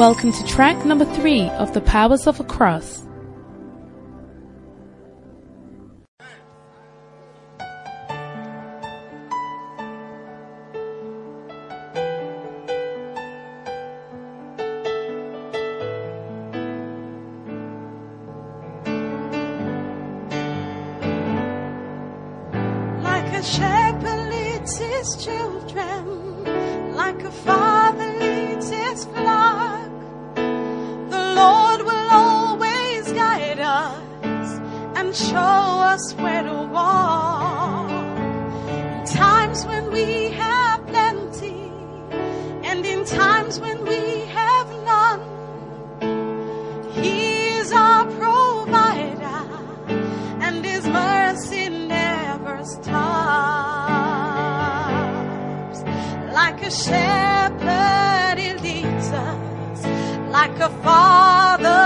Welcome to track number three of The Powers of a Cross. And show us where to walk. In times when we have plenty, and in times when we have none, He is our provider and his mercy never stops. Like a shepherd, he leads us. Like a father,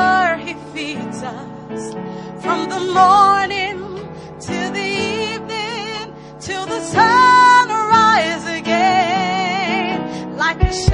Like a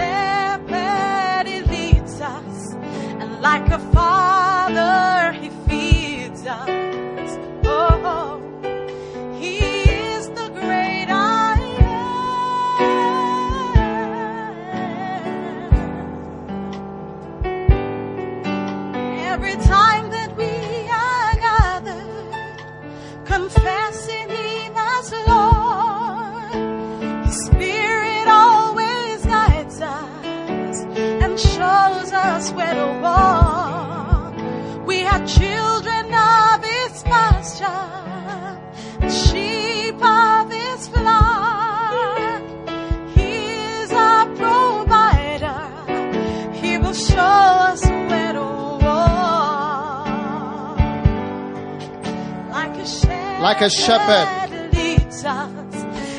Like a shepherd. leads us,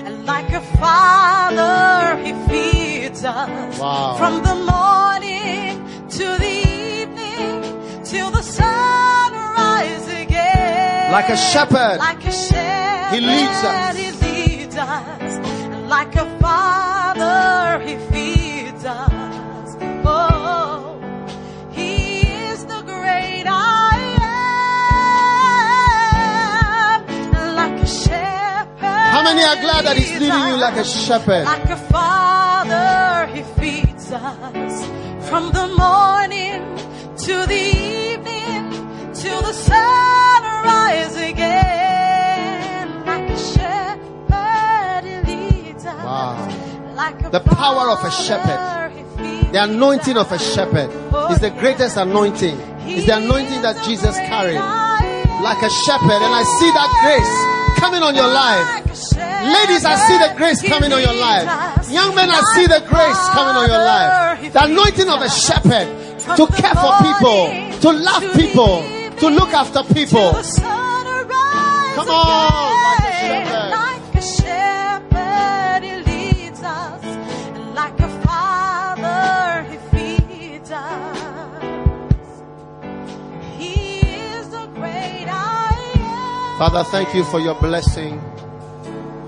and like a father, he feeds us. Wow. From the morning to the evening, till the sunrise again. Like a shepherd. Like a shepherd, He leads us. He leads us. And like a many are glad that he's leading you like a shepherd? Like a father, he feeds us from the morning to the evening till the sunrise again. Like a shepherd, he leads us. Wow. Like The power of a shepherd. father, he feeds The anointing of a shepherd is the greatest anointing. It's the anointing that Jesus carried. Like a shepherd, and I see that grace coming on your life. Ladies, I see the grace coming on your life. Young men, I see the grace coming on your life. The anointing of a shepherd to care for people, to love people, to look after people. Come on, Father, thank you for your blessing,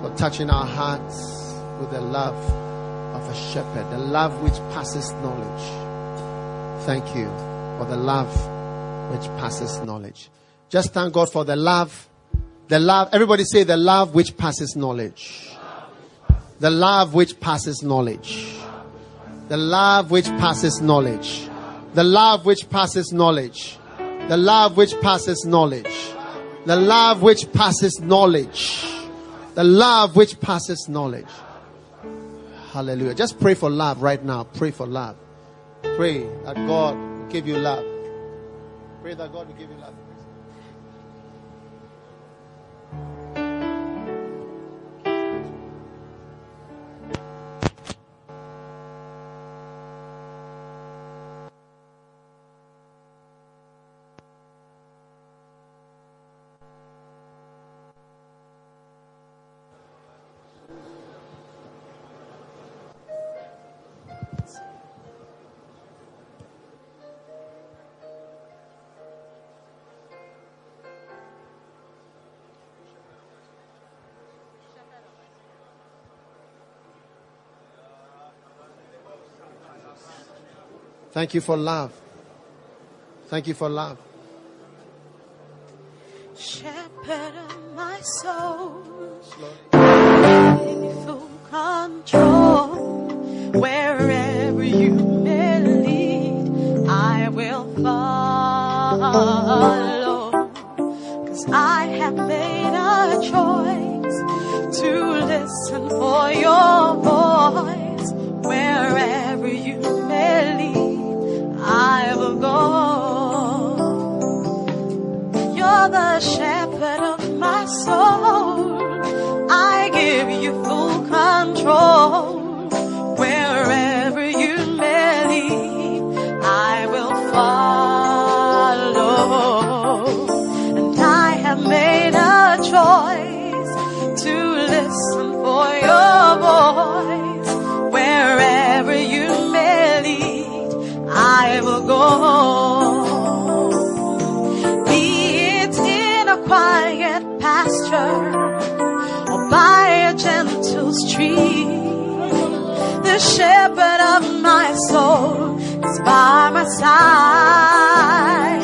for touching our hearts with the love of a shepherd, the love which passes knowledge. Thank you for the love which passes knowledge. Just thank God for the love, the love, everybody say the love which passes knowledge. The love which passes knowledge. The love which passes knowledge. The love which passes knowledge. The love which passes knowledge. The love which passes knowledge. The love which passes knowledge. Hallelujah. Just pray for love right now. Pray for love. Pray that God will give you love. Pray that God will give you love. Thank you for love. Thank you for love. Shepherd of my soul, control. Control. Soul is by my side.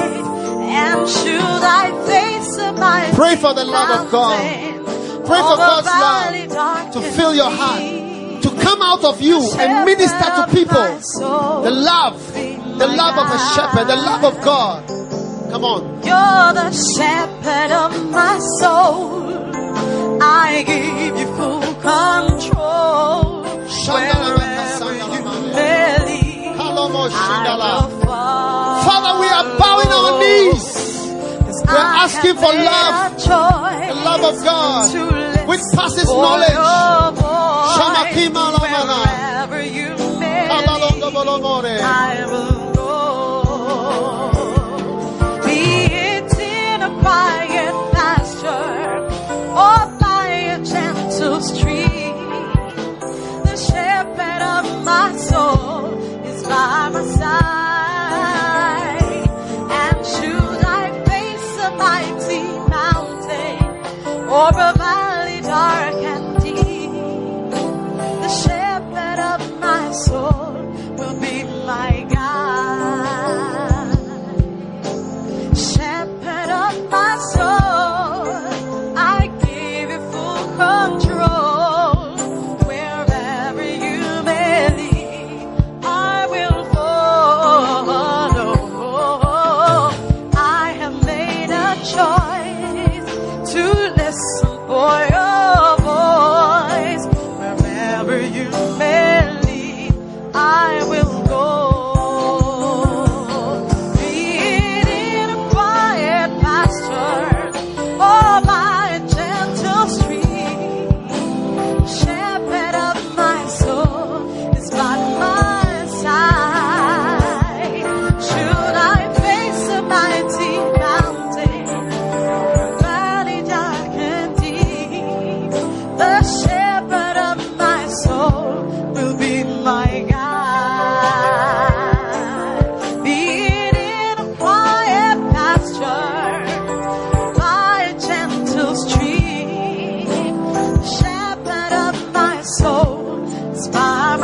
And should I face mighty Pray for the love of God. Pray for God's love to fill your heart, to come out of you and minister to people. The love, the love of a shepherd, the love of God. Come on. You're the shepherd of my soul. I give you full control. Wherever you may Father, we are bowing our knees. We're asking for love, the love of God, which passes knowledge.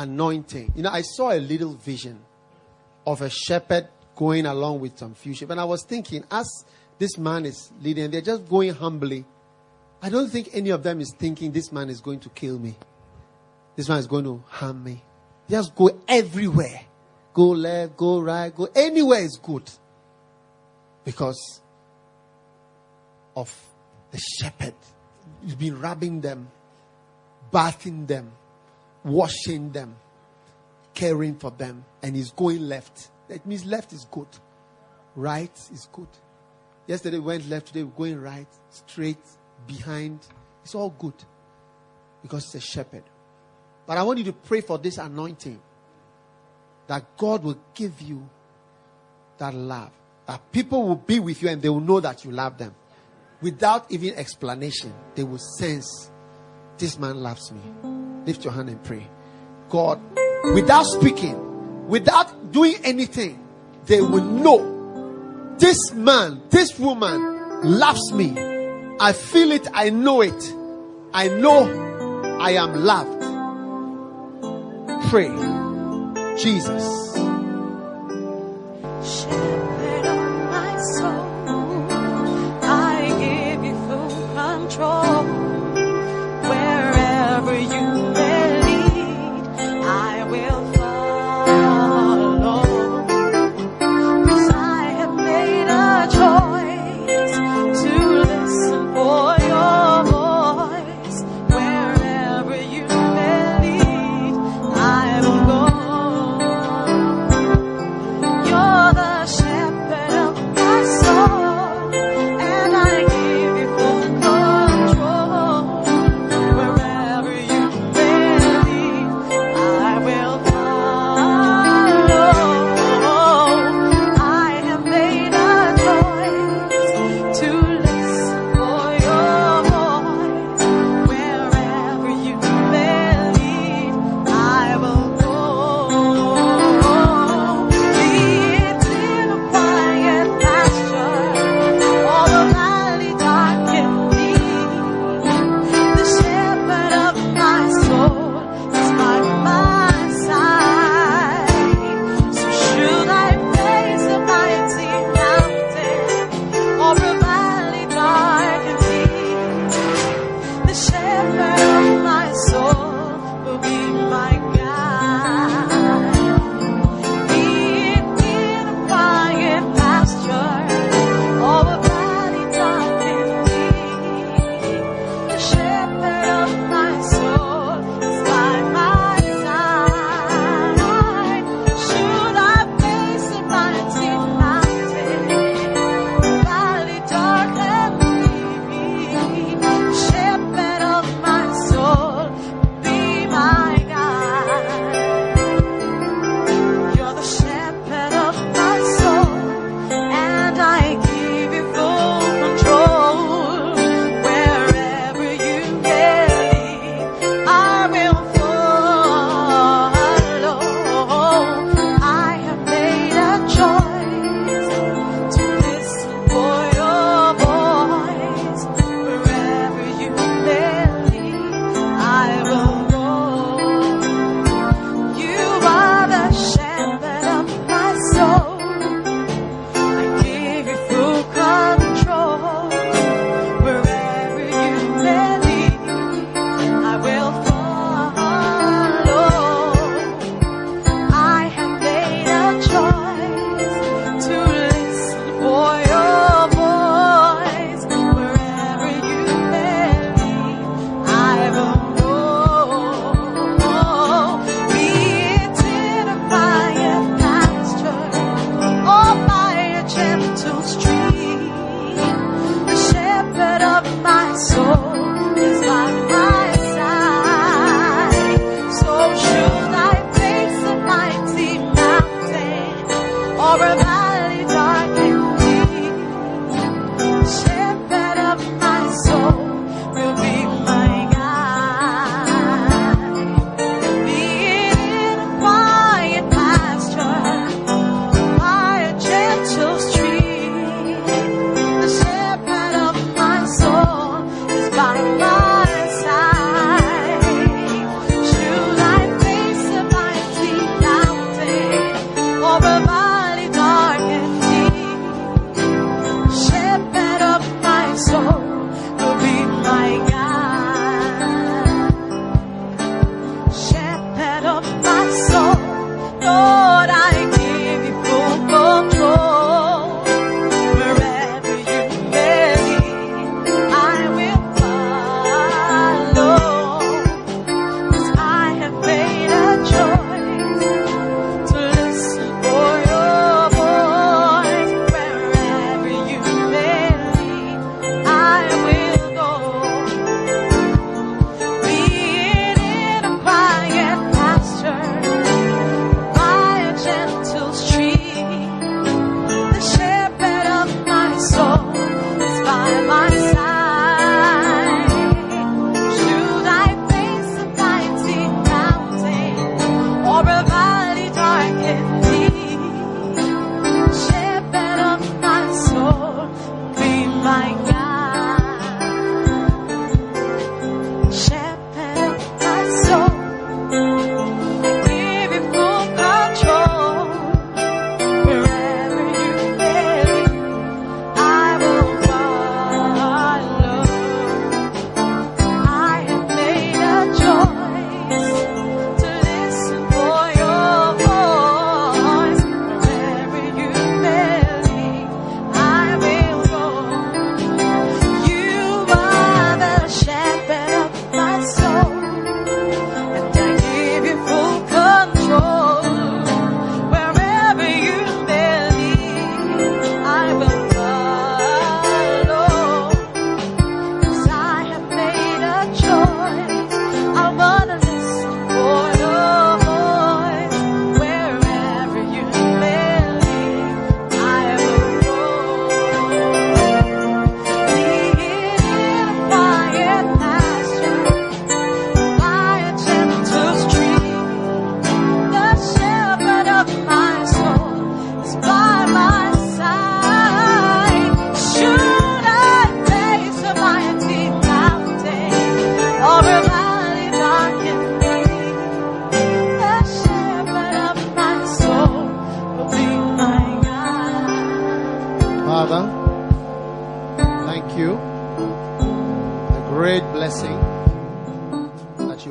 anointing, you know, I saw a little vision of a shepherd going along with some few sheep. And I was thinking, as this man is leading, they're just going humbly. I don't think any of them is thinking this man is going to kill me. This man is going to harm me. Just go everywhere. Go left, go right, go anywhere is good. Because of the shepherd. He's been rubbing them, bathing them, washing them, caring for them, and he's going left. That means left is good, right is good. Yesterday we went left, today we're going right, straight, behind. It's all good because it's a shepherd. But I want you to pray for this anointing that God will give you that love, that people will be with you and they will know that you love them. Without even explanation, they will sense this man loves me. Lift your hand and pray. God, without speaking, without doing anything, they will know this man, this woman loves me. I feel it. I know it. I know I am loved. Pray. Jesus.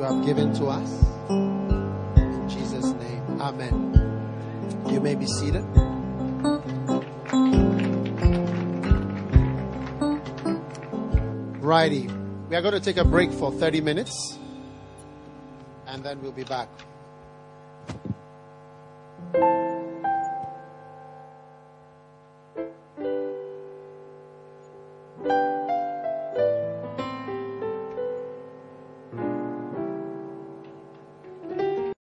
To us. In Jesus' name, Amen. You may be seated. Righty. We are going to take a break for 30 minutes and then we'll be back.